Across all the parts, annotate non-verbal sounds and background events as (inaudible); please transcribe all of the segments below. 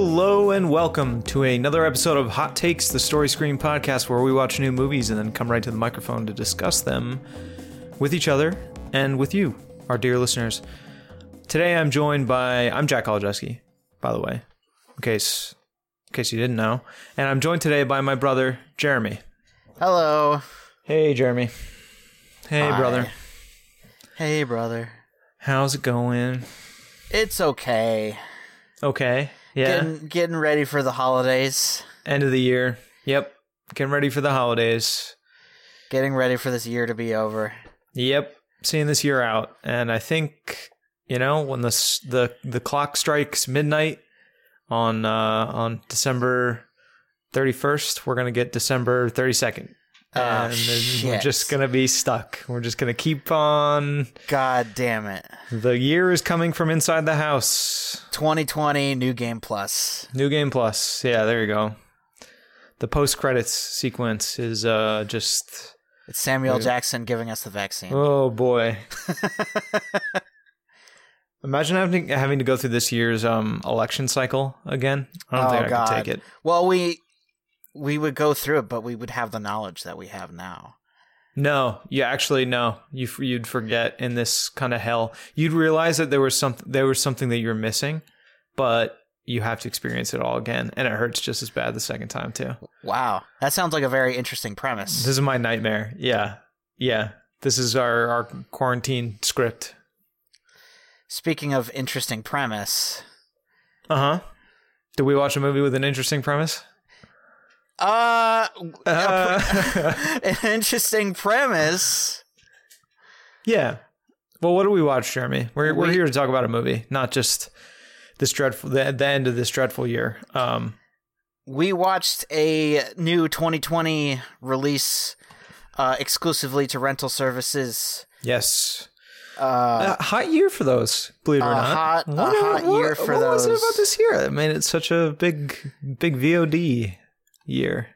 Hello and welcome to another episode of Hot Takes, the Story Screen podcast, where we watch new movies and then come right to the microphone to discuss them with each other and with you, our dear listeners. Today I'm joined by I'm Jack Kolodziejski, by the way, in case in case you didn't know, and I'm joined today by my brother Jeremy. Hello. Hey Jeremy. Hey Hi. brother. Hey, brother. How's it going? It's okay. Okay. Yeah. Getting getting ready for the holidays. End of the year. Yep. Getting ready for the holidays. Getting ready for this year to be over. Yep, seeing this year out, and I think you know when the the the clock strikes midnight on uh, on December thirty first, we're gonna get December thirty second, Oh, and we're just gonna be stuck. We're just gonna keep on. God damn it. The year is coming from inside the house. 2020 New Game Plus. New Game Plus, yeah, there you go. The post credits sequence is uh just It's Samuel Jackson giving us the vaccine. Oh boy. (laughs) Imagine having to, having to go through this year's um election cycle again. I don't Oh, think I God. could take it. Well, we we would go through it, but we would have the knowledge that we have now. No, you actually no. You you'd forget in this kind of hell. You'd realize that there was something there was something that you're missing, but you have to experience it all again, and it hurts just as bad the second time too. Wow. That sounds like a very interesting premise. This is my nightmare. Yeah, yeah. This is our our quarantine script. Speaking of interesting premise, Uh huh. Did we watch a movie with an interesting premise? Uh, Uh, an (laughs) interesting premise. Yeah. Well, what do we watch, Jeremy? We're we're We- here to talk about a movie, not just this dreadful the, the end of this dreadful year. Um, we watched a new 2020 release uh, exclusively to rental services. yes, Uh, a hot year for those. Believe it or not, hot- a hot year for those. what was it about this year that made it such a big big VOD year?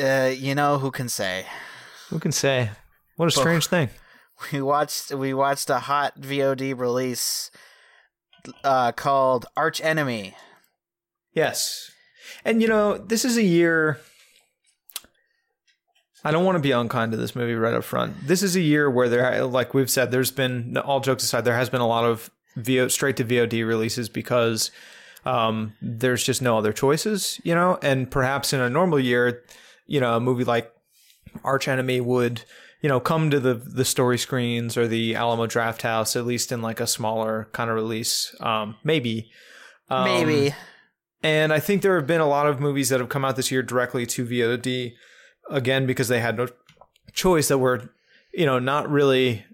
uh, you know who can say? Who can say? What a strange thing. (laughs) We watched we watched a hot VOD release uh, called Arch Enemy. Yes. And you know, this is a year I don't want to be unkind to this movie right up front. This is a year where there like we've said there's been all jokes aside there has been a lot of VO straight to VOD releases because um there's just no other choices, you know, and perhaps in a normal year, you know, a movie like Arch Enemy would you know, come to the the story screens or the Alamo Drafthouse at least in like a smaller kind of release. Um, maybe, um, Maybe and I think there have been a lot of movies that have come out this year directly to VOD, again because they had no choice that were, you know, not really.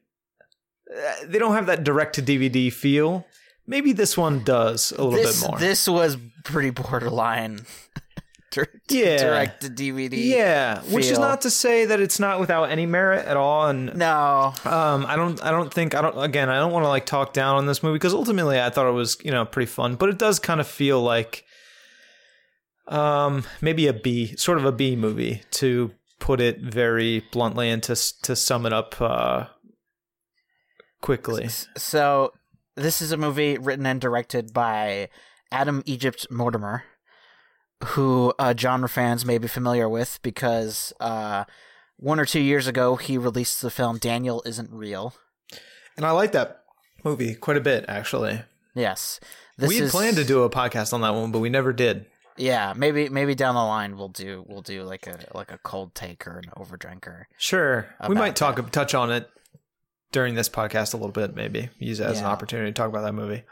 uh, They don't have that direct to DVD feel. Maybe this one does a little this bit more. this was pretty borderline. (laughs) Yeah. direct to DVD. yeah, which is not to say that it's not without any merit at all. And No, Um, I don't, I don't think, I don't. Again, I don't want to like talk down on this movie because ultimately I thought it was, you know, pretty fun. But it does kind of feel like, um, maybe a B, sort of a B movie to put it very bluntly and to to sum it up uh, quickly. So this is a movie written and directed by Adam Egypt Mortimer, who uh, genre fans may be familiar with because uh, one or two years ago he released the film Daniel Isn't Real. And I like that movie quite a bit, actually. Yes, we had is, planned to do a podcast on that one, but we never did. Yeah, maybe maybe down the line we'll do we'll do like a like a cold take or an overdrinker. Sure, we might talk touch on it during this podcast a little bit. Maybe use it as an opportunity to talk about that movie.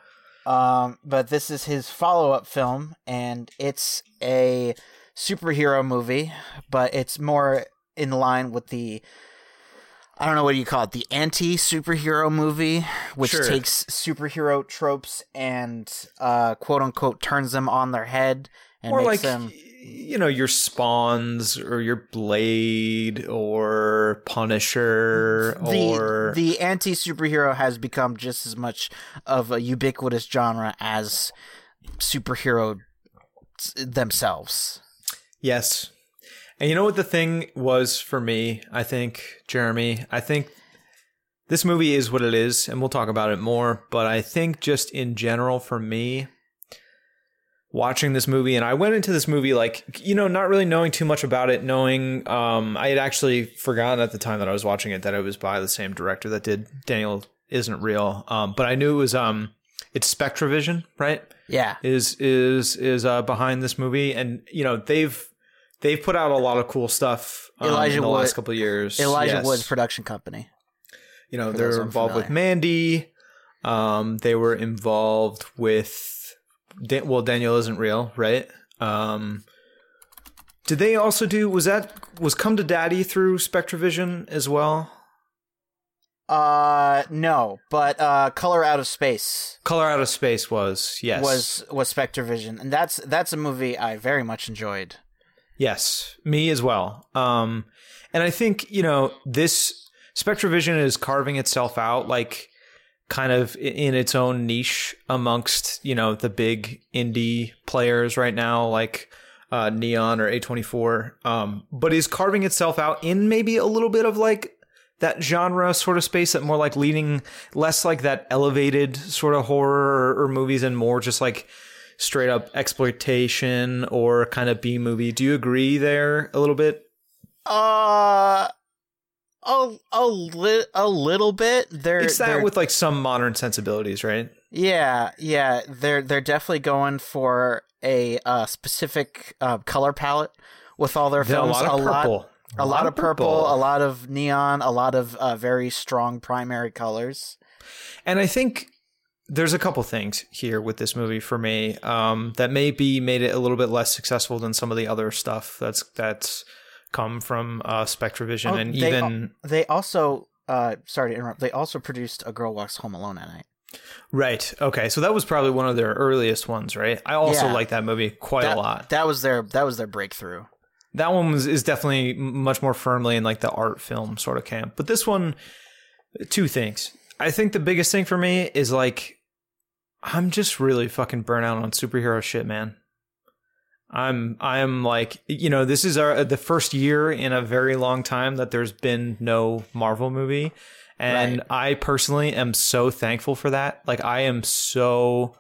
Um, but this is his follow up film, and it's a superhero movie, but it's more in line with the I don't know what do you call it, the anti superhero movie, which Sure. takes superhero tropes and uh, quote unquote turns them on their head and or makes like them you know your spawns or your blade or punisher the or the anti superhero has become just as much of a ubiquitous genre as superhero themselves. yes and you know what the thing was for me i think jeremy i think this movie is what it is and we'll talk about it more but i think just in general for me watching this movie and I went into this movie like you know not really knowing too much about it knowing um I had actually forgotten at the time that I was watching it that it was by the same director that did Daniel isn't real um but I knew it was um it's SpectreVision right Yeah. is is is uh behind this movie and you know they've they've put out a lot of cool stuff um, Elijah in the Wood- last couple of years Elijah Yes. Wood's production company. you know for they're involved with. Mandy um they were involved with Dan- well Daniel isn't real right um did they also do was that was come to daddy through SpectreVision as well Uh, no, but uh, Color Out of Space Color Out of Space was yes was was SpectreVision, and that's that's a movie I very much enjoyed. Yes, me as well. Um, and I think you know this SpectreVision is carving itself out like kind of in its own niche amongst you know the big indie players right now, like uh, Neon or A24. Um, but is carving itself out in maybe a little bit of like that genre sort of space that more like leaning less like that elevated sort of horror or, or movies and more just like straight up exploitation or kind of B movie. Do you agree there a little bit? Uh, a a, li- a little bit. They're, It's that they're with like some modern sensibilities, right? yeah yeah they're they're definitely going for a uh, specific uh, color palette with all their films. A lot of purple. a lot of purple, a lot of neon, a lot of uh, very strong primary colors. And I think there's a couple things here with this movie for me um, that maybe made it a little bit less successful than some of the other stuff that's that's come from uh, SpectreVision Oh, and they even They also, uh, sorry to interrupt. They also produced A Girl Walks Home Alone at Night. right. Okay, so that was probably one of their earliest ones, right? I also Yeah. like that movie quite that, a lot. That was their that was their breakthrough. that one was, is definitely much more firmly in like the art film sort of camp. But this one, two things. I think the biggest thing for me is like, I'm just really fucking burnt out on superhero shit, man. I'm I'm like you know this is our uh, the first year in a very long time that there's been no Marvel movie, and Right. I personally am so thankful for that. Like I am so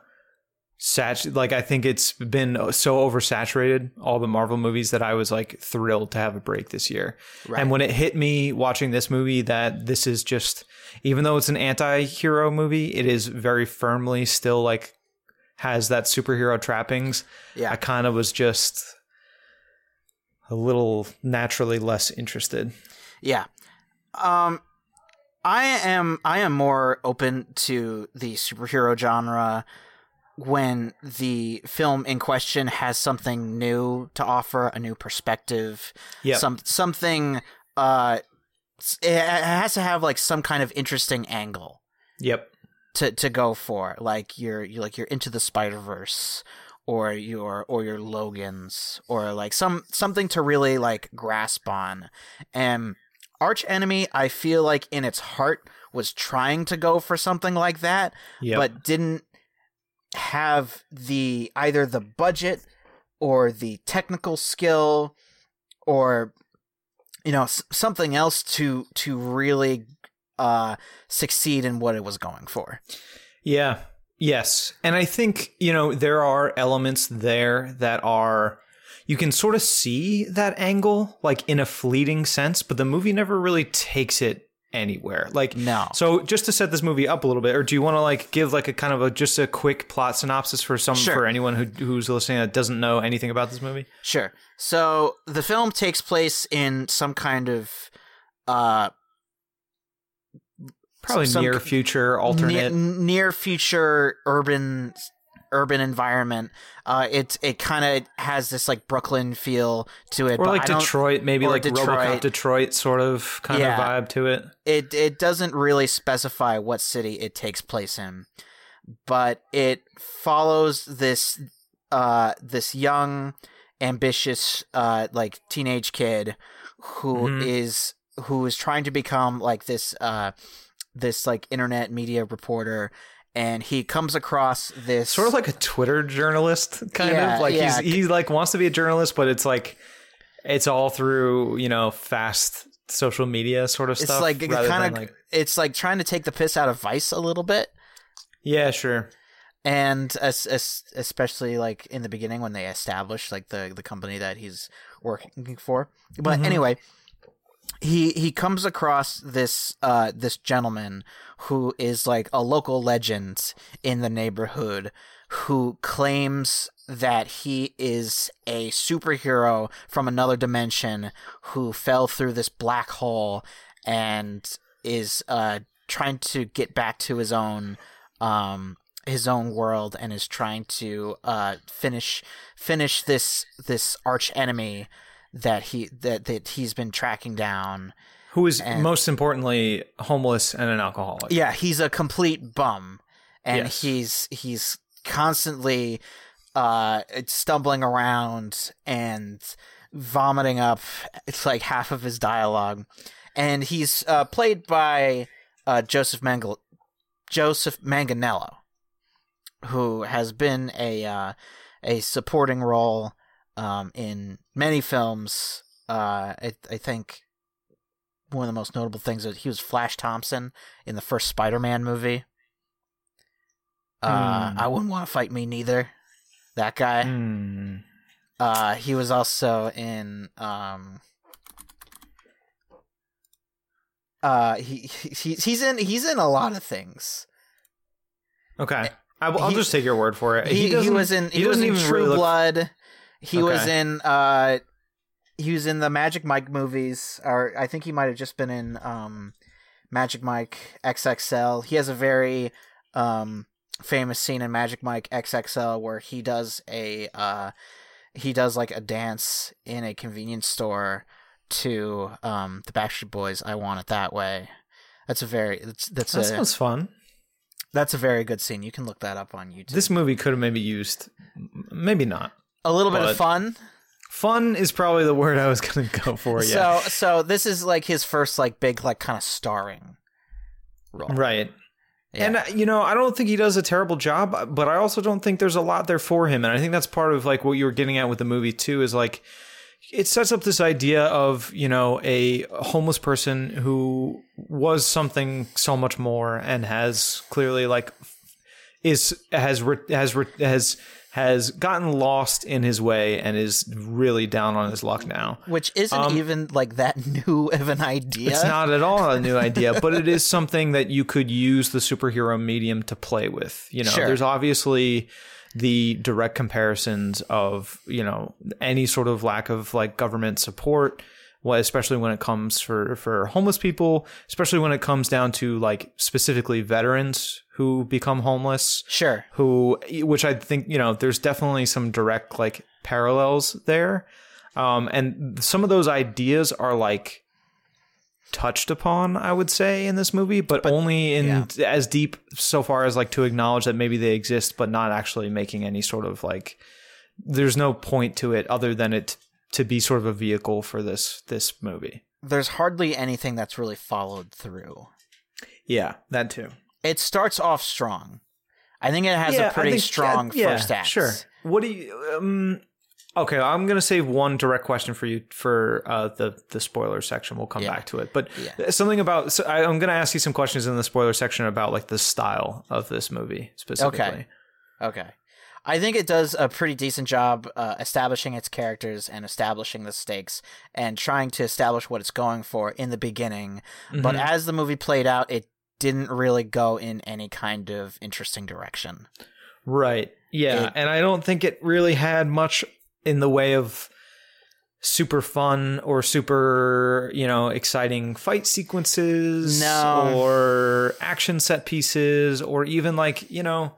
sat like I think it's been so oversaturated all the Marvel movies that I was like thrilled to have a break this year. Right. And when it hit me watching this movie that this is just even though it's an anti-hero movie, it is very firmly still like has that superhero trappings. Yeah. I kind of was just a little naturally less interested. Yeah. Um I am I am more open to the superhero genre when the film in question has something new to offer, a new perspective, Yeah. some something uh it has to have like some kind of interesting angle Yep. To to go for. Like you're you like you're into the Spider Verse or your or your Logans or like some something to really like grasp on. And Arch Enemy, I feel like in its heart was trying to go for something like that, Yep. but didn't have the either the budget or the technical skill or you know s- something else to to really uh succeed in what it was going for. Yeah. Yes. And I think, you know, there are elements there that are you can sort of see that angle like in a fleeting sense, but the movie never really takes it anywhere. Like No. So just to set this movie up a little bit, or do you want to like give like a kind of a just a quick plot synopsis for some Sure. for anyone who who's listening that doesn't know anything about this movie? Sure. So the film takes place in some kind of uh Probably Some- near future alternate. near, near future urban urban environment. Uh it it kind of has this like Brooklyn feel to it or but like Detroit, maybe like Detroit. RoboCop Detroit sort of kind Yeah. of vibe to it. it it doesn't really specify what city it takes place in, but it follows this uh this young, ambitious uh like teenage kid who is Mhm. who is trying to become like this uh this like internet media reporter and he comes across this sort of like a Twitter journalist, kind Yeah, of like yeah. he's he like wants to be a journalist, but it's like it's all through you know fast social media sort of it's stuff. like kind of like it's like trying to take the piss out of Vice a little bit yeah, sure, and as, as, especially like in the beginning when they establish like the the company that he's working for. But Mhm. anyway, he he comes across this uh this gentleman who is like a local legend in the neighborhood who claims that he is a superhero from another dimension who fell through this black hole and is uh trying to get back to his own um his own world and is trying to uh finish finish this this arch enemy that he that that he's been tracking down. Who is And- most importantly homeless and an alcoholic. Yeah, he's a complete bum and Yes. he's he's constantly uh stumbling around and vomiting up it's like half of his dialogue and he's uh played by uh Joseph Mangal Joseph Manganiello who has been a uh a supporting role um in many films uh I, I think one of the most notable things is he was Flash Thompson in the first Spider-Man movie. Uh, Hmm. I wouldn't want to fight me neither. That guy. Hmm. Uh, he was also in um. Uh, he, he he's in he's in a lot of things. Okay. I, will He- just take your word for it. He, he, doesn't- was in he, was doesn't in even True really look- Blood. He was in uh he was in the Magic Mike movies, or I think he might have just been in um Magic Mike XXL. He has a very um famous scene in Magic Mike XXL where he does a uh he does like a dance in a convenience store to um the Backstreet Boys I want it that way. That's a very that's that's That a sounds fun. that's a very good scene. You can look that up on YouTube. This movie could have maybe used, maybe not. A little bit of fun. Fun is probably the word I was going to go for. Yeah. So so this is like his first like big like kind of starring role. right. Yeah. And uh, you know, I don't think he does a terrible job, but I also don't think there's a lot there for him. And I think that's part of like what you were getting at with the movie too is like it sets up this idea of, you know, a homeless person who was something so much more and has clearly like is has has has has gotten lost in his way and is really down on his luck now. Which isn't Um, even like that (laughs) new of an idea. It's not at all a new idea, but it is something that you could use the superhero medium to play with. You know, Sure. there's obviously the direct comparisons of, you know, any sort of lack of like government support, well, especially when it comes for for homeless people, especially when it comes down to like specifically veterans who become homeless Sure. who which i think you know there's definitely some direct like parallels there um and some of those ideas are like touched upon i would say in this movie but, only in yeah. as deep so far as like to acknowledge that maybe they exist but not actually making any sort of like there's no point to it other than it to be sort of a vehicle for this this movie There's hardly anything that's really followed through. yeah that too It starts off strong. I think it has Yeah, a pretty think- strong yeah, first act. Sure. What do you? Um, okay, I'm gonna save one direct question for you for uh, the the spoiler section. We'll come Yeah. back to it, but Yeah. something about. So I, I'm gonna ask you some questions in the spoiler section about like the style of this movie specifically. Okay. Okay. I think it does a pretty decent job uh, establishing its characters and establishing the stakes and trying to establish what it's going for in the beginning. But Mhm. as the movie played out, it didn't really go in any kind of interesting direction. Right. Yeah, It- and I don't think it really had much in the way of super fun or super, you know, exciting fight sequences No. or action set pieces or even like, you know,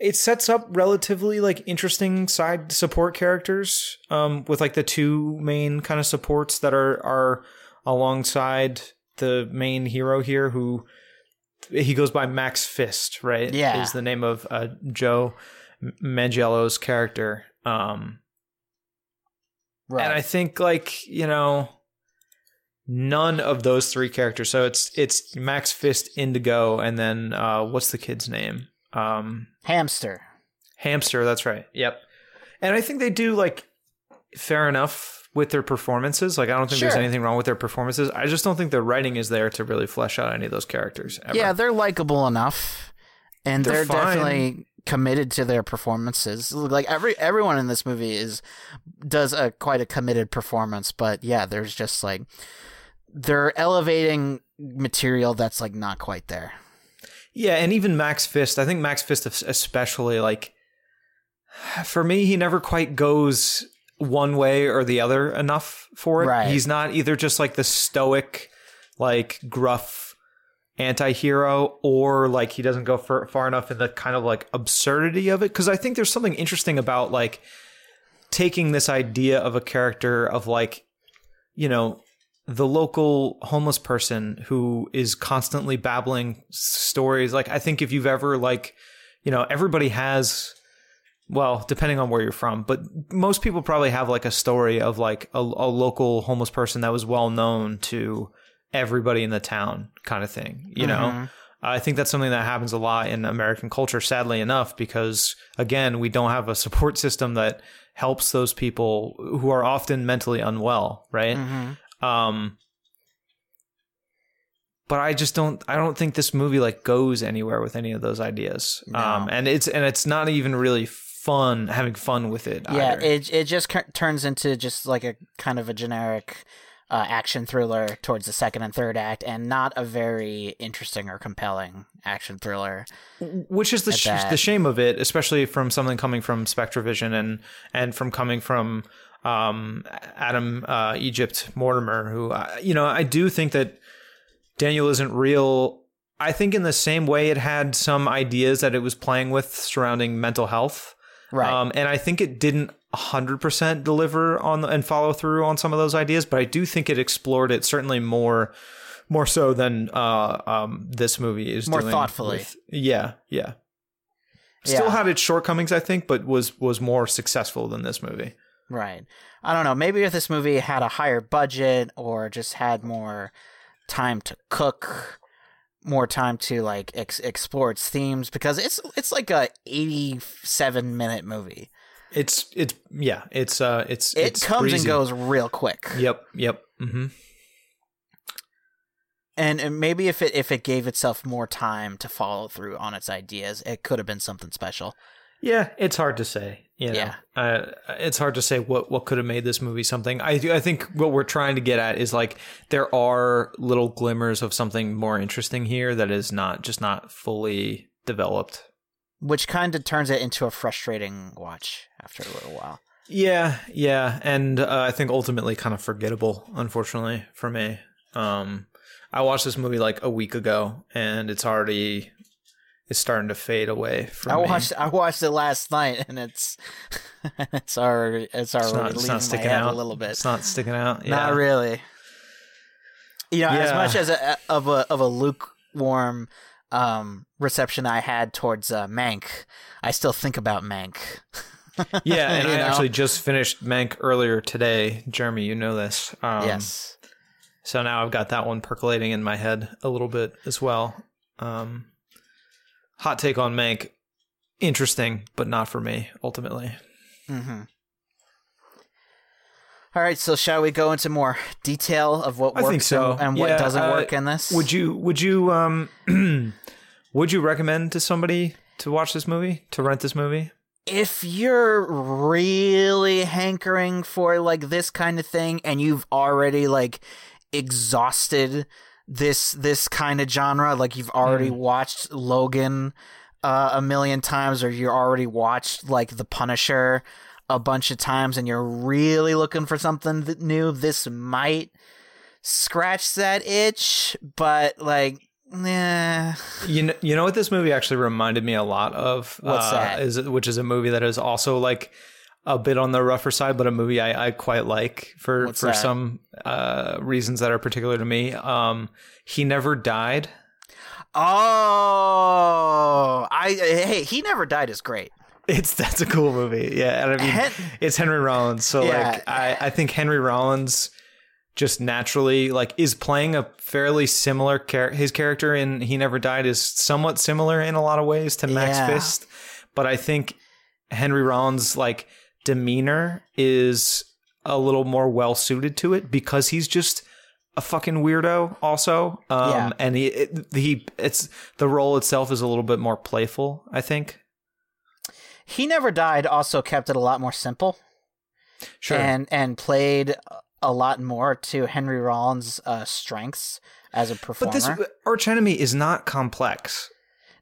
it sets up relatively like interesting side support characters um with like the two main kind of supports that are are alongside the main hero here who he goes by Max Fist, right? Yeah. Is the name of uh, Joe Manganiello's character. Um Right. and I think like, you know, none of those three characters. So it's it's Max Fist, Indigo, and then uh what's the kid's name? Um Hamster. Hamster, that's right. Yep. And I think they do like fair enough with their performances. Like I don't think there's anything wrong with their performances. I just don't think the writing is there to really flesh out any of those characters. Ever. Yeah, they're likable enough. And They're they're, definitely committed to their performances. Like every everyone in this movie is does a quite a committed performance, but yeah, there's just like they're elevating material that's like not quite there. Yeah, and even Max Fist, I think Max Fist especially like (sighs) for me he never quite goes one way or the other enough for it. Right. He's not either just like the stoic like gruff anti-hero or like he doesn't go far, far enough in the kind of like absurdity of it because I think there's something interesting about like taking this idea of a character of like you know the local homeless person who is constantly babbling stories like i think if you've ever like you know everybody has well depending on where you're from but most people probably have like a story of like a, a local homeless person that was well known to everybody in the town kind of thing you know? I think that's something that happens a lot in american culture sadly enough because again we don't have a support system that helps those people who are often mentally unwell right? Um but I just don't I don't think this movie like goes anywhere with any of those ideas. Um and it's and it's not even really fun having fun with it Yeah, either. it it just c- turns into just like a kind of a generic uh, action thriller towards the second and third act, and not a very interesting or compelling action thriller. which is the sh- the shame of it, especially from something coming from SpectreVision and and from coming from um, Adam uh, Egypt Mortimer, who uh, you know I do think that Daniel isn't real. I think in the same way it had some ideas that it was playing with surrounding mental health, Right. Um, and I think it didn't 100% deliver on the, and follow through on some of those ideas, but I do think it explored it certainly more more so than uh, um, this movie is More thoughtfully. with- yeah, yeah. Still Yeah. had its shortcomings, I think, but was was more successful than this movie. Right. I don't know. Maybe if this movie had a higher budget or just had more time to cook, more time to like ex- explore its themes, because it's it's like a eighty-seven minute movie. It's it's yeah, it's uh it's It it's comes and goes real quick. Yep, yep. mm-hmm And, and maybe if it if it gave itself more time to follow through on its ideas, it could have been something special. Yeah, it's hard to say. You know, Yeah. uh, it's hard to say what what could have made this movie something. I I think what we're trying to get at is like there are little glimmers of something more interesting here that is not just not fully developed. Which kind of turns it into a frustrating watch after a little while. Yeah, yeah, and uh, I think ultimately kind of forgettable, unfortunately for me. Um, I watched this movie like a week ago, and it's already it's starting to fade away from I me. watched I watched it last night and it's (laughs) it's already it's already It's not, it's not sticking out a little bit. It's not sticking out. Yeah. Not really. You know, as much as a, of a of a lukewarm um, reception I had towards uh, Mank, I still think about Mank. (laughs) Yeah, and I know? actually just finished Mank earlier today. Jeremy, you know this. Um, yes. So now I've got that one percolating in my head a little bit as well. Um, hot take on Mank. Interesting, but not for me, ultimately. Mm-hmm. All right, so shall we go into more detail of what works so. and, and what doesn't uh, work in this? Would you would you um (clears throat) would you recommend to somebody to watch this movie, to rent this movie? if you're really hankering for like this kind of thing and you've already like exhausted this this kind of genre like you've already watched Logan uh, a million times or you already watched like The Punisher a bunch of times and you're really looking for something th- new this might scratch that itch but like nah You know, you know what this movie actually reminded me a lot of. What's uh, that? Is which is a movie that is also like a bit on the rougher side, but a movie I, I quite like for What's for that? some uh, reasons that are particular to me. Um, he never died. Oh, I hey, he never died is great. It's that's a cool movie. Yeah, and I mean Hen- it's Henry Rollins. So Yeah. like I, I think Henry Rollins just naturally like is playing a fairly similar char- his character in He Never Died is somewhat similar in a lot of ways to Max Yeah. Fist, but I think Henry Rollins like demeanor is a little more well suited to it because he's just a fucking weirdo also um Yeah. and he it, he it's the role itself is a little bit more playful i think He Never Died also kept it a lot more simple Sure. and and played a lot more to Henry Rollins' uh, strengths as a performer. but this arch enemy is not complex.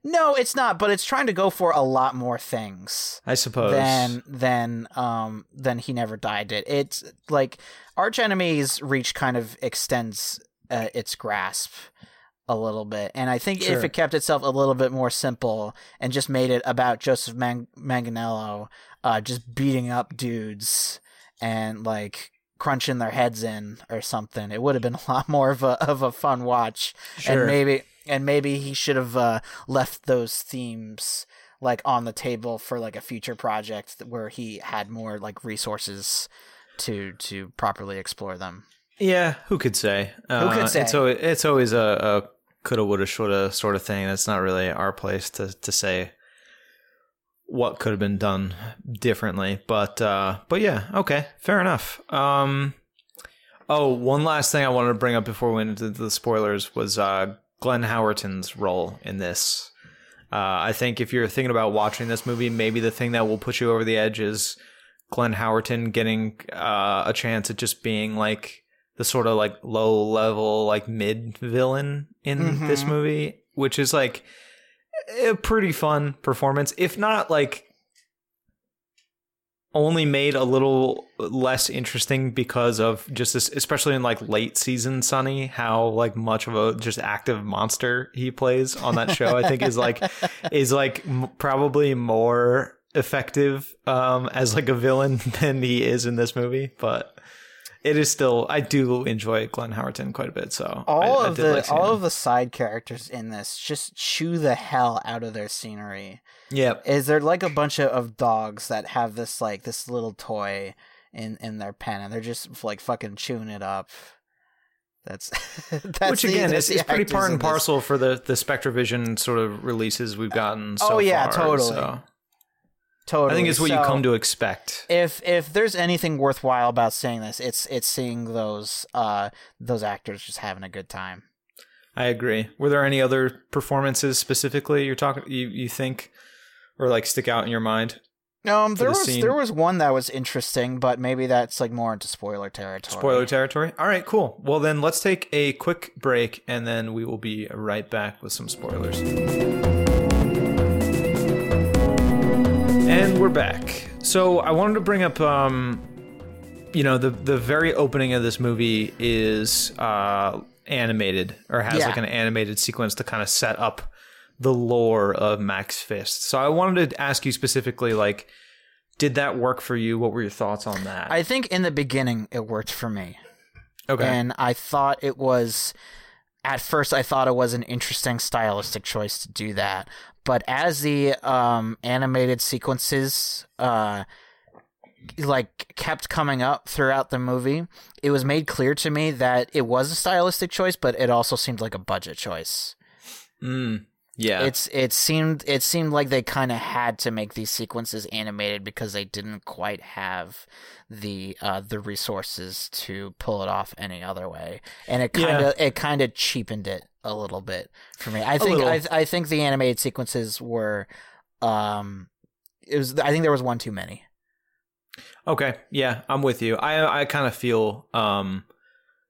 No, it's not, but it's trying to go for a lot more things. I suppose. than than um than he never died did. It's like Arch Enemy's reach kind of extends uh, its grasp a little bit, and I think if it kept itself a little bit more simple and just made it about Joseph Man- Manganiello uh, just beating up dudes and like crunching their heads in or something, it would have been a lot more of a of a fun watch. Sure. And maybe and maybe he should have uh, left those themes like on the table for like a future project where he had more like resources to to properly explore them. Yeah, who could say? Who could Uh, say? It's always, it's always a, a coulda, woulda, shoulda sort of thing. It's not really our place to to say what could have been done differently. But uh, but yeah, okay, fair enough. Um, oh, one last thing I wanted to bring up before we went into the spoilers was uh, Glenn Howerton's role in this. Uh, I think if you're thinking about watching this movie, maybe the thing that will put you over the edge is Glenn Howerton getting uh, a chance at just being like the sort of like low level like mid villain in this Mhm. movie, which is like a pretty fun performance, if not like only made a little less interesting because of just this, especially in like late season Sunny, how like much of a just active monster he plays on that show. I think is like (laughs) is like m- probably more effective um as like a villain (laughs) than he is in this movie, but it is still I do enjoy Glenn Howerton quite a bit. So All I, I of did the like all him. of the side characters in this just chew the hell out of their scenery. Yep. Is there like a bunch of, of dogs that have this like this little toy in in their pen and they're just like fucking chewing it up. That's (laughs) that's Which the- again that's is, is pretty part and this. parcel for the the SpectreVision sort of releases we've gotten. So Oh, yeah, far, totally. so Totally. I think it's what you come to expect. if if there's anything worthwhile about seeing this, it's it's seeing those uh those actors just having a good time. I agree. Were there any other performances specifically you're talking you you think or like stick out in your mind? Um, there the was scene. there was one that was interesting, but maybe that's like more into spoiler territory. Spoiler territory. All right, cool. Well, then let's take a quick break and then we will be right back with some spoilers. And we're back. So I wanted to bring up, um, you know, the the very opening of this movie is uh, animated or has Yeah. like an animated sequence to kind of set up the lore of Max Fist. So I wanted to ask you specifically, like, did that work for you? What were your thoughts on that? I think in the beginning it worked for me, okay. and I thought it was. At first, I thought it was an interesting stylistic choice to do that, but as the um, animated sequences uh, like kept coming up throughout the movie, it was made clear to me that it was a stylistic choice, but it also seemed like a budget choice. Mm, yeah. It's it seemed it seemed like they kind of had to make these sequences animated because they didn't quite have the uh, the resources to pull it off any other way, and it kind of it kind of cheapened it a little bit for me. I think. I I think the animated sequences were um it was I think there was one too many. Okay, yeah, I'm with you. I I kind of feel um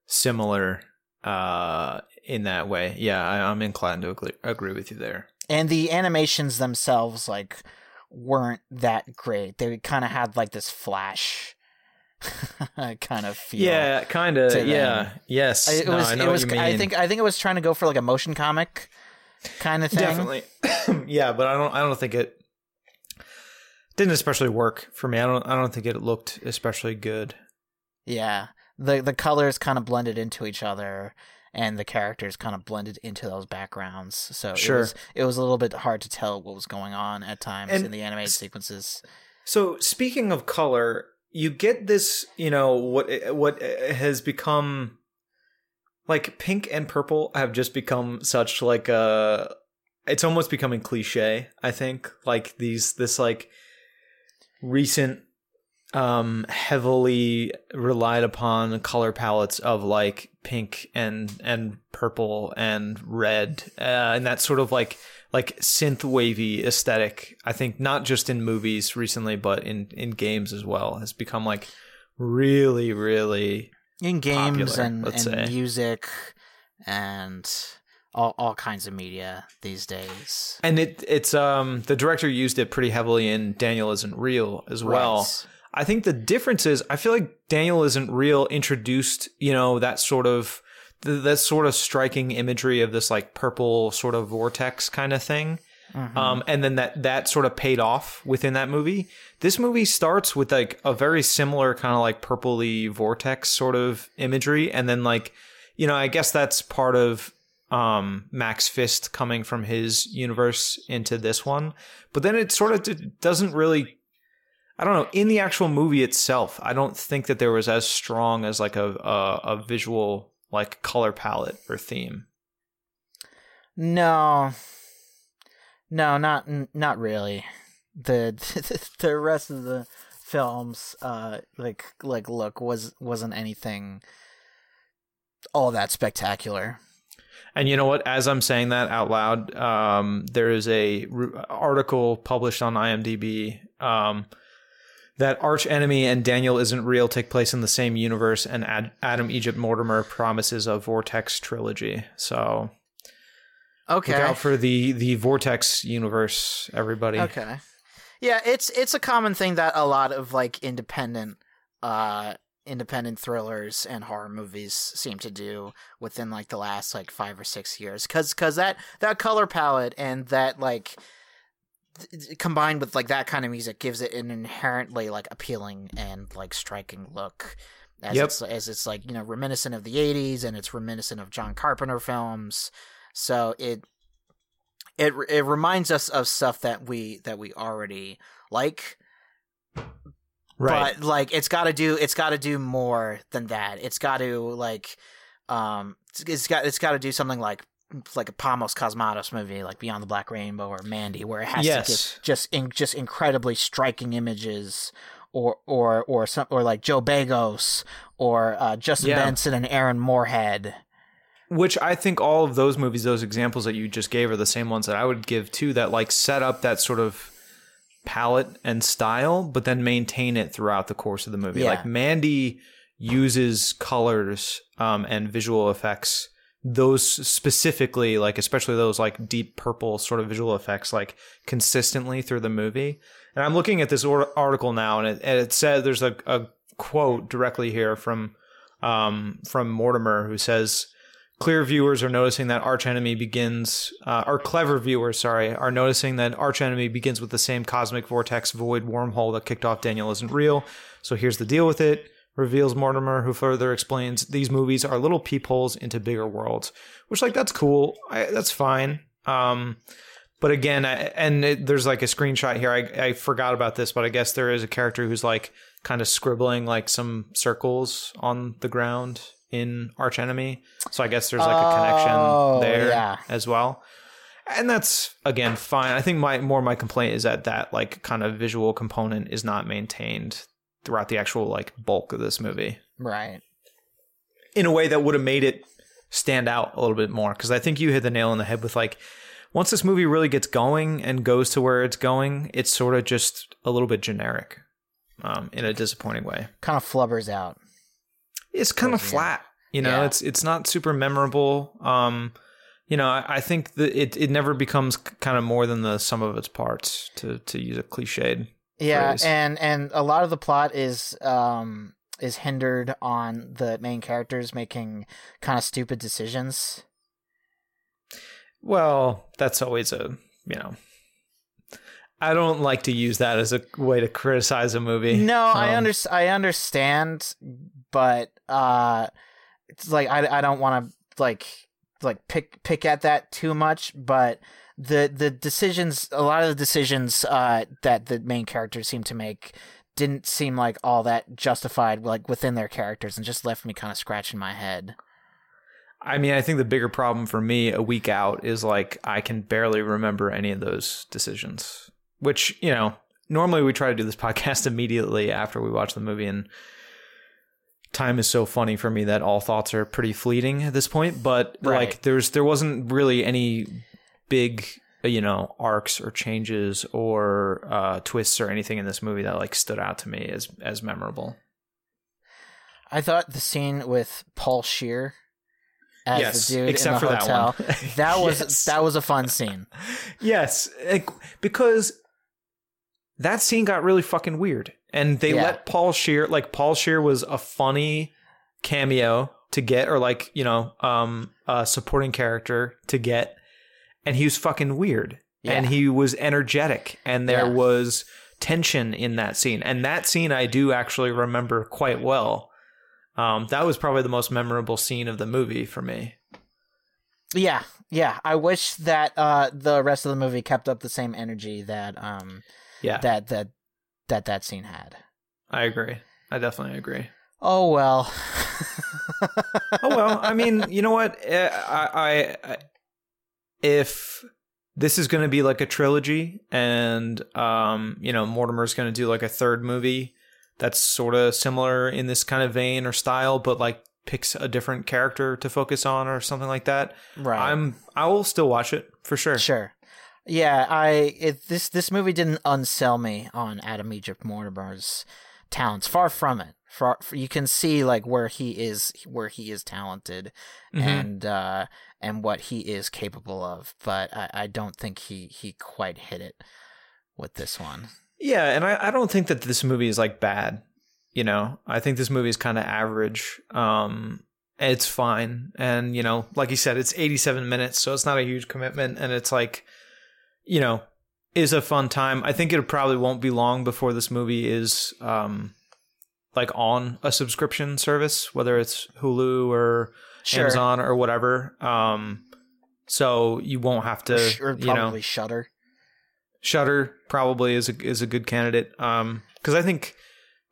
similar uh in that way. Yeah, I, I'm inclined to agree, agree with you there. and the animations themselves like weren't that great they kind of had like this flash (laughs) kind of feel Yeah, kind of. them. Yeah, yes. I- it No, was I it was i think i think it was trying to go for like a motion comic kind of thing definitely. (clears throat) yeah, but I don't. I don't think it didn't especially work for me. I don't. I don't think it looked especially good. yeah the the colors kind of blended into each other and the characters kind of blended into those backgrounds so Sure. it was it was a little bit hard to tell what was going on at times And in the animated sequences So speaking of color, you get this, you know, what eh, what eh, has become like pink and purple have just become such like a it's almost becoming cliche, I think. Like these this like recent um heavily relied upon color palettes of like pink and and purple and red uh, and that sort of like like synth wavy aesthetic. I think not just in movies recently, but in in games as well has become like really, really in games popular, and, and music and all all kinds of media these days. and it it's um the director used it pretty heavily in Daniel isn't real as well. Right. I think the difference is I feel like Daniel isn't real introduced, you know, that sort of th- that sort of striking imagery of this like purple sort of vortex kind of thing. Mhm. Um, and then that that sort of paid off within that movie. This movie starts with like a very similar kind of like purpley vortex sort of imagery, and then like you know I guess that's part of um, Max Fist coming from his universe into this one, but then it sort of d- doesn't really. I don't know. In the actual movie itself, I don't think that there was as strong as like a a, a visual like color palette or theme. No, no, not not really. The (laughs) the rest of the films, uh, like like look was wasn't anything all that spectacular. And you know what? As I'm saying that out loud, um, there is a r- article published on IMDb um, that Arch Enemy and Daniel Isn't Real take place in the same universe, and Ad- Adam Egypt Mortimer promises a Vortex trilogy. So Okay. look out for the the Vortex universe, everybody. Okay. Yeah, it's it's a common thing that a lot of like independent uh independent thrillers and horror movies seem to do within like the last like 5 or 6 years cuz cuz that that color palette and that like th- combined with like that kind of music gives it an inherently like appealing and like striking look as Yep. it's as it's like you know reminiscent of the 80s and it's reminiscent of John Carpenter films so it it it reminds us of stuff that we that we already like Right. but like it's got to do it's got to do more than that it's got to like um it's- it's got it's got to do something like like a Panos Cosmatos movie like Beyond the Black Rainbow or Mandy where it has to Yes. get just in, just incredibly striking images or or or some or like Joe Begos or uh, Justin Yeah. Benson and Aaron Moorhead Which I think all of those movies, those examples that you just gave, are the same ones that I would give too. That like set up that sort of palette and style, but then maintain it throughout the course of the movie. Yeah. Like Mandy uses colors um, and visual effects. Those specifically, like especially those like deep purple sort of visual effects, like consistently through the movie. And I'm looking at this or- article now, and it, and it there's a, a quote directly here from um, from Mortimer who says, "Clear viewers are noticing that Arch Enemy begins, uh, or clever viewers, sorry, are noticing that Arch Enemy begins with the same cosmic vortex void wormhole that kicked off Daniel isn't real. So here's the deal with it." Reveals Mortimer, who further explains these movies are little peepholes into bigger worlds, which like that's cool, I, that's fine. Um, but again, I, and it, there's like a screenshot here. I, I forgot about this, but I guess there is a character who's like kind of scribbling like some circles on the ground in Arch Enemy. So I guess there's like a Oh, connection there yeah. as well. And that's again fine. I think my more my complaint is that that like kind of visual component is not maintained throughout the actual like bulk of this movie right in a way that would have made it stand out a little bit more because I think you hit the nail on the head with like once this movie really gets going and goes to where it's going, it's sort of just a little bit generic um, in a disappointing way. kind of flubbers out It's kind of Towards flat, you know. Yeah. It's it's not super memorable. Um, you know, I, I think that it it never becomes kind of more than the sum of its parts to to use a cliched. Yeah, phrase. and and a lot of the plot is um is hindered on the main characters making kind of stupid decisions. Well, that's always a you know. I don't like to use that as a way to criticize a movie. No, I Um, under I understand, but uh, it's like I I don't want to like like pick pick at that too much, but the the decisions a lot of the decisions uh that the main characters seem to make didn't seem like all that justified like within their characters and just left me kind of scratching my head. I mean, I think the bigger problem for me a week out is like I can barely remember any of those decisions. Which, you know, normally we try to do this (laughs) podcast immediately after we watch the movie and time is so funny for me that all thoughts are pretty fleeting at this point, but Right. like there's there wasn't really any big you know arcs or changes or uh, twists or anything in this movie that like stood out to me as as memorable. I thought the scene with Paul Scheer as Yes, the dude except in the for that hotel one. (laughs) that was Yes. that was a fun scene. (laughs) Yes, like, because that scene got really fucking weird, and they Yeah. let Paul Scheer like Paul Scheer was a funny cameo to get, or like you know, um, a supporting character to get, and he was fucking weird, and he was energetic, and there Yeah. was tension in that scene, and that scene I do actually remember quite well. Um, that was probably the most memorable scene of the movie for me. Yeah, yeah. I wish that uh, the rest of the movie kept up the same energy that um Yeah, that that that that scene had. I agree. I definitely agree. Oh well. oh well i (laughs) mean you know what Eh, I, I, I if this is going to be like a trilogy and um you know mortimer's going to do like a third movie that's sort of similar in this kind of vein or style but like picks a different character to focus on or something like that right. i'm i will still watch it for sure Sure. Yeah, I it, this this movie didn't unsell me on Adam Egypt Mortimer's talents. Far from it. Far, you can see like where he is where he is talented Mhm. and uh and what he is capable of, but I, I don't think he he quite hit it with this one. Yeah, and I, I don't think that this movie is like bad. You know, I think this movie is kind of average. Um, it's fine, and you know, like you said, it's 87 minutes, so it's not a huge commitment, and it's like, you know, is a fun time. I think it probably won't be long before this movie is um, like on a subscription service, whether it's Hulu or Sure. Amazon or whatever. Um, so you won't have to, or you know, probably Shudder. Shudder probably is a is a good candidate. Um, because I think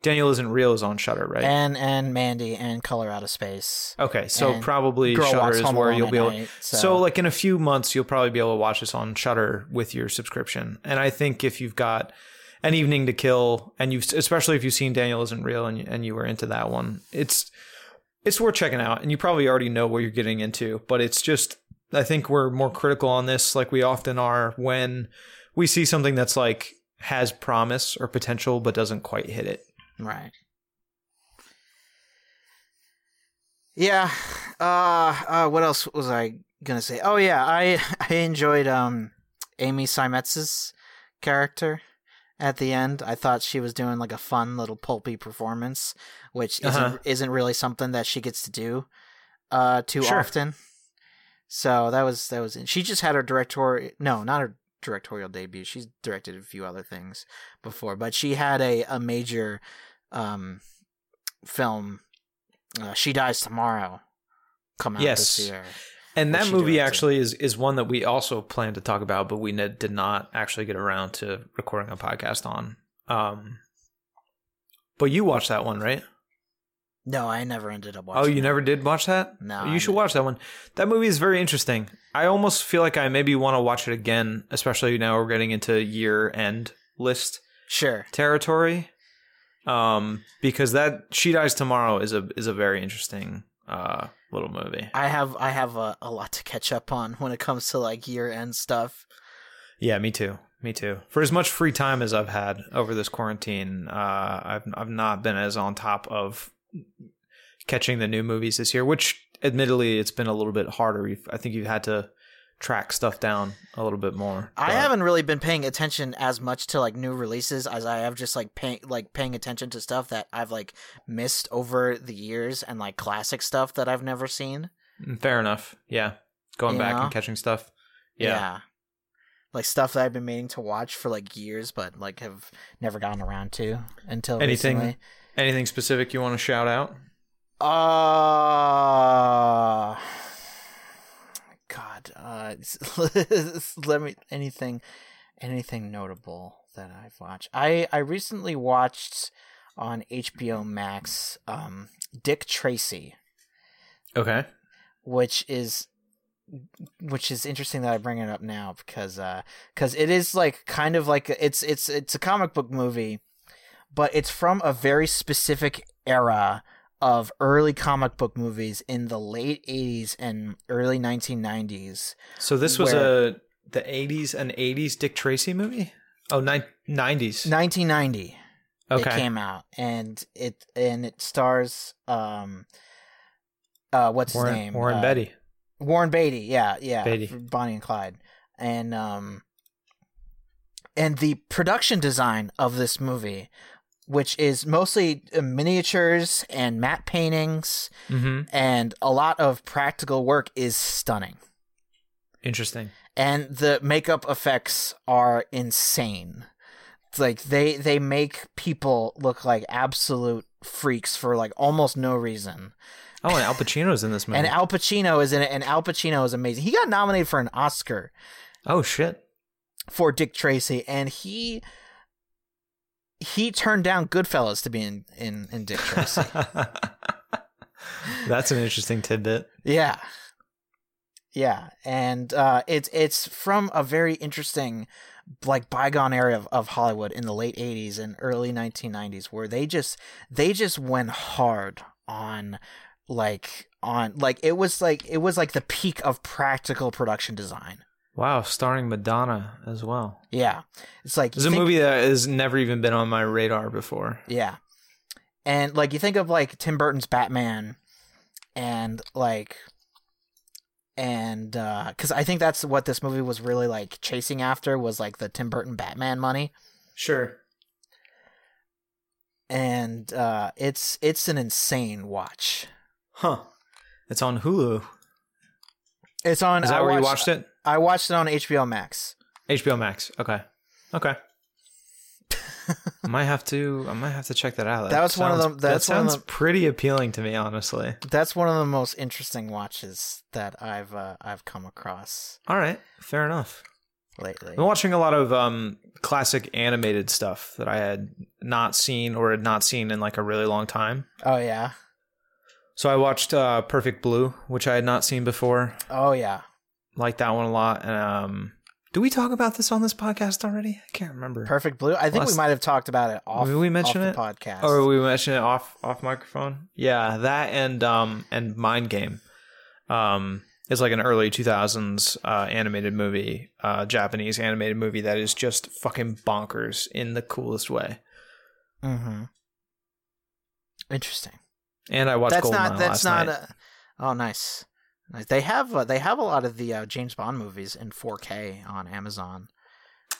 Daniel isn't real is on Shudder, right? And and Mandy and Color Out of Space. okay, so and probably Girl Shudder is where you'll be able. night, So. like in a few months, you'll probably be able to watch this on Shudder with your subscription. And I think if you've got an evening to kill, and you've especially if you've seen Daniel isn't real and and you were into that one, it's it's worth checking out. And you probably already know what you're getting into, but it's just I think we're more critical on this, like we often are when we see something that's like has promise or potential but doesn't quite hit it. Right. Yeah. Uh, uh what else was I gonna say? Oh yeah, I (laughs) I enjoyed um Amy Seimetz's character at the end. I thought she was doing like a fun little pulpy performance, which isn't Uh-huh. isn't really something that she gets to do uh too Sure. often. So that was that was she just had her directorial no, not her directorial debut. She's directed a few other things before, but she had a a major um film uh, She Dies Tomorrow come out Yes. this year. And that movie actually is is one that we also planned to talk about, but we ne- did not actually get around to recording a podcast on. Um, but you watched that one, right? No, I never ended up watching. Oh, you it. never did watch that? No, you I should watch that one. That movie is very interesting. I almost feel like I maybe want to watch it again, especially now we're getting into year end list Sure. territory. Um, because that She Dies Tomorrow is a is a very interesting uh little movie. I have I have a, a lot to catch up on when it comes to like year end stuff. Yeah, me too. Me too. For as much free time as I've had over this quarantine, uh, I've I've not been as on top of catching the new movies this year. Which, admittedly, it's been a little bit harder. You've, I think you've had to track stuff down a little bit more. I haven't really been paying attention as much to like new releases as I have just like paying like paying attention to stuff that I've like missed over the years and like classic stuff that I've never seen. Mm, Fair enough. Yeah, going You back know? and catching stuff. Yeah. Like stuff that I've been meaning to watch for like years but like have never gotten around to until Anything- recently. Anything specific you want to shout out? Uh God, uh (laughs) let me anything anything notable that I've watched. I I recently watched on HBO Max um Dick Tracy, Okay. which is which is interesting that I bring it up now because uh cuz it is like kind of like it's it's it's a comic book movie but it's from a very specific era of early comic book movies in the late 80s and early 1990s So this was a the 80s and 80s Dick Tracy movie? Oh, ni- 90s. 1990. Okay. It came out, and it and it stars um, uh, what's Warren, his name? Warren Uh, Betty. Warren Beatty, yeah, yeah, Beatty. Bonnie and Clyde, and um, and the production design of this movie, which is mostly uh, miniatures and matte paintings Mhm. and a lot of practical work, is stunning, Interesting. and the makeup effects are insane. It's like they they make people look like absolute freaks for like almost no reason. Oh, and Al Pacino's in this (laughs) movie. And Al Pacino is in it, and Al Pacino is amazing. He got nominated for an Oscar oh shit. for Dick Tracy, and he he turned down Goodfellas to be in in, in Dick Tracy. (laughs) That's an interesting tidbit. yeah, yeah, and uh, it's it's from a very interesting like bygone era of, of Hollywood in the late '80s and early 1990s, where they just they just went hard on like on like it was like it was like the peak of practical production design. Wow, starring Madonna as well. Yeah, it's like It's a think- movie that has never even been on my radar before. Yeah. And like you think of like Tim Burton's Batman and like and uh cuz I think that's what this movie was really like chasing after was like the Tim Burton Batman money Sure. and uh it's it's an insane watch. Huh. It's on Hulu. It's on Is that I where you watched it? I watched it on HBO Max. HBO Max. Okay. Okay. (laughs) I might have to. I might have to check that out. That was one of sounds- the- that sounds the- pretty appealing to me, honestly. That's one of the most interesting watches that I've uh, I've come across All right, fair enough. lately. I've been watching a lot of um, classic animated stuff that I had not seen or had not seen in like a really long time. Oh yeah. So I watched uh, Perfect Blue, which I had not seen before. Oh yeah. Like that one a lot. And um, do we talk about this on this podcast already? I can't remember. Perfect Blue. I think Last- we might have talked about it off Did we mention off the it? podcast. Or we mentioned it off off microphone. Yeah, that and um and Mind Game, um, is like an early two thousands uh, animated movie, uh, Japanese animated movie that is just fucking bonkers in the coolest way. Mm-hmm. Interesting. And I watched that's Goldeneye not. That's not. night. A, oh, nice. Nice. They have. Uh, they have a lot of the uh, James Bond movies in 4K on Amazon.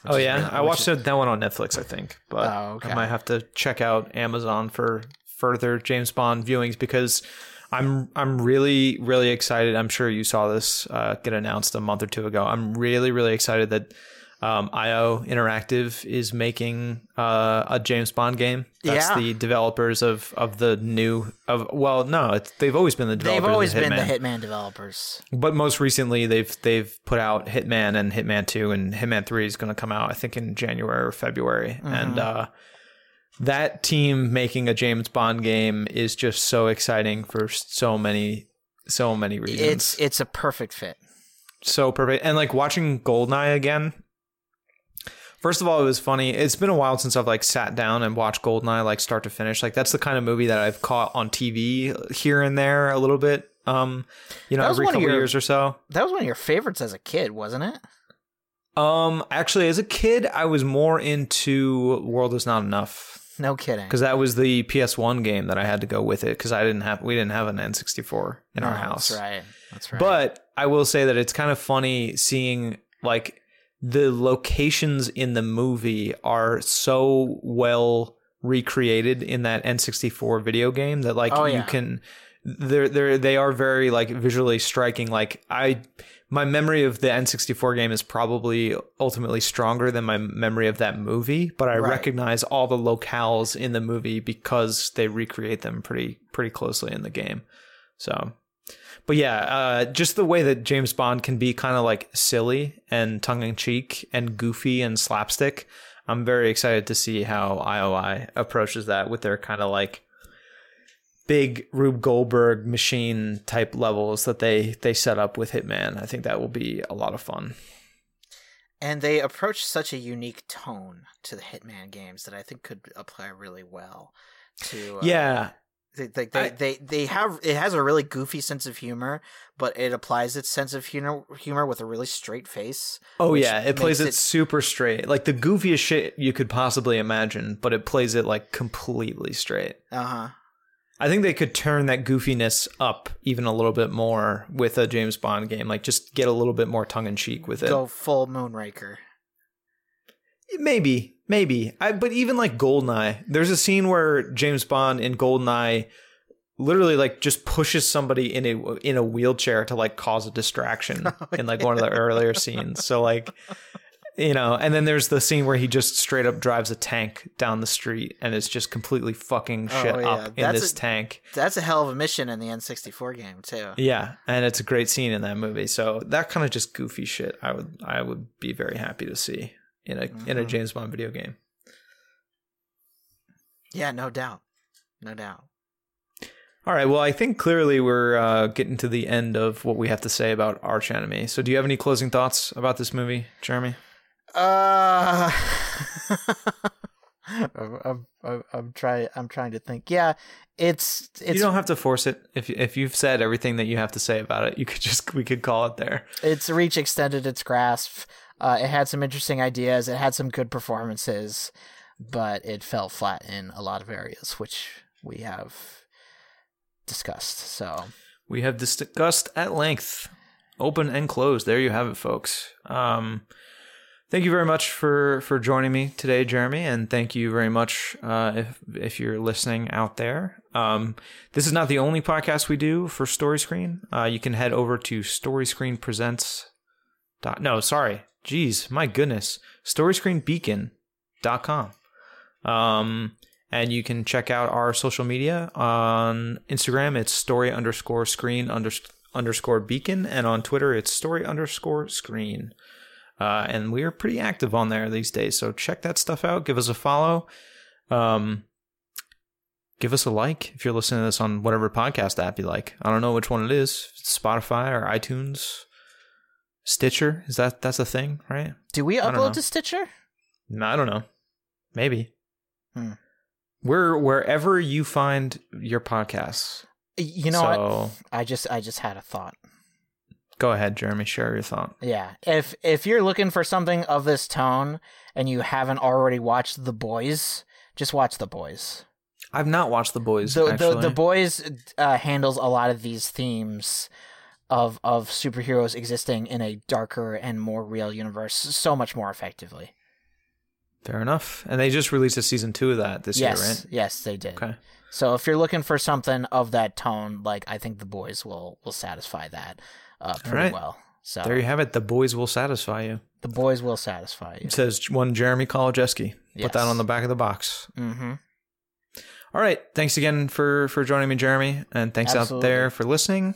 oh yeah, really- I watched is- that one on Netflix, I think. But Oh, okay. I might have to check out Amazon for further James Bond viewings because I'm I'm really really excited. I'm sure you saw this uh, get announced a month or two ago. I'm really really excited that um, IO Interactive is making uh, a James Bond game. That's Yeah. the developers of of the new of well no it's, they've always been the developers. They've always been the Hitman. Developers. But most recently, they've they've put out Hitman and Hitman Two, and Hitman Three is going to come out, I think, in January or February. And uh, that team making a James Bond game is just so exciting for so many so many reasons. It's it's a perfect fit. so perfect, and like watching Goldeneye again. First of all, it was funny. It's been a while since I've like sat down and watched Goldeneye like start to finish. Like that's the kind of movie that I've caught on TV here and there a little bit. Um, you know, every couple your- years or so. That was one of your favorites as a kid, wasn't it? Um, actually, as a kid, I was more into World Is Not Enough No kidding. because that was the PS1 game that I had to go with it because I didn't have we didn't have an N64 in our house. That's right. That's right. But I will say that it's kind of funny seeing like the locations in the movie are so well recreated in that N64 video game that like Oh, you can they're they're they are very like visually striking. Like I my memory of the N64 game is probably ultimately stronger than my memory of that movie but I Right. recognize all the locales in the movie because they recreate them pretty pretty closely in the game. So but yeah, uh, just the way that James Bond can be kind of like silly and tongue in cheek and goofy and slapstick. I'm very excited to see how IOI approaches that with their kind of like big Rube Goldberg machine type levels that they they set up with Hitman. I think that will be a lot of fun. and they approach such a unique tone to the Hitman games that I think could apply really well to. Uh, Yeah. They, they, they, I- they, they have it has a really goofy sense of humor, but it applies its sense of humor humor with a really straight face. Oh yeah, it plays makes it, super straight, like the goofiest shit you could possibly imagine, but it plays it like completely straight. Uh huh. I think they could turn that goofiness up even a little bit more with a James Bond game, like just get a little bit more tongue in cheek with it. Go full Moonraker. Maybe, maybe. I, but even like Goldeneye, there's a scene where James Bond in Goldeneye literally like just pushes somebody in a in a wheelchair to like cause a distraction (laughs) oh, in like one of the earlier scenes. So like you know, and then there's the scene where he just straight up drives a tank down the street and is just completely fucking Oh, shit yeah. up in That's this a- tank. That's a hell of a mission in the N64 game too. Yeah, and it's a great scene in that movie. So that kind of just goofy shit, I would I would be very happy to see in a in a. James Bond video game. Yeah, no doubt, no doubt. All right. Well, I think clearly we're uh, getting to the end of what we have to say about Arch Enemy. So, do you have any closing thoughts about this movie, Jeremy? Uh, (laughs) I'm, I'm, I'm, I'm trying. I'm trying to think. Yeah, it's it's you don't have to force it. If if you've said everything that you have to say about it, you could just we could call it there. its reach extended its grasp. Uh, it had some interesting ideas. It had some good performances, but it fell flat in a lot of areas, which we have discussed. So We have discussed at length, open and closed. There you have it, folks. Um, thank you very much for for joining me today, Jeremy, and thank you very much uh, if if you're listening out there. Um, this is not the only podcast we do for Story Screen. Uh, you can head over to Story Screen Presents. No, sorry. Jeez, my goodness. StoryscreenBeacon.com. Um, and you can check out our social media on Instagram. It's story underscore screen unders- underscore beacon. And on Twitter, it's story underscore screen. Uh, and we are pretty active on there these days. So check that stuff out. Give us a follow. Um, give us a like if you're listening to this on whatever podcast app you like. I don't know which one it is. Spotify or iTunes. Stitcher. Is that that's a thing, right? do we upload to Stitcher? No, I don't know. Maybe. Hmm. We're wherever you find your podcasts. You know what? so I just I just had a thought. go ahead, Jeremy. Share your thought. Yeah, if if you're looking for something of this tone and you haven't already watched The Boys, just watch The Boys. I've not watched The Boys. The actually. the, the Boys uh, handles a lot of these themes of of superheroes existing in a darker and more real universe so much more effectively. Fair enough. And they just released a season two of that this yes, year, right? yes, they did. Okay. So if you're looking for something of that tone, like I think The Boys will will satisfy that uh, pretty right. well. So There you have it. The Boys will satisfy you. The Boys will satisfy you. It says one Jeremy Kolodziejski. Put that on the back of the box. Mm-hmm. All right. Thanks again for for joining me, Jeremy, and thanks out there for listening.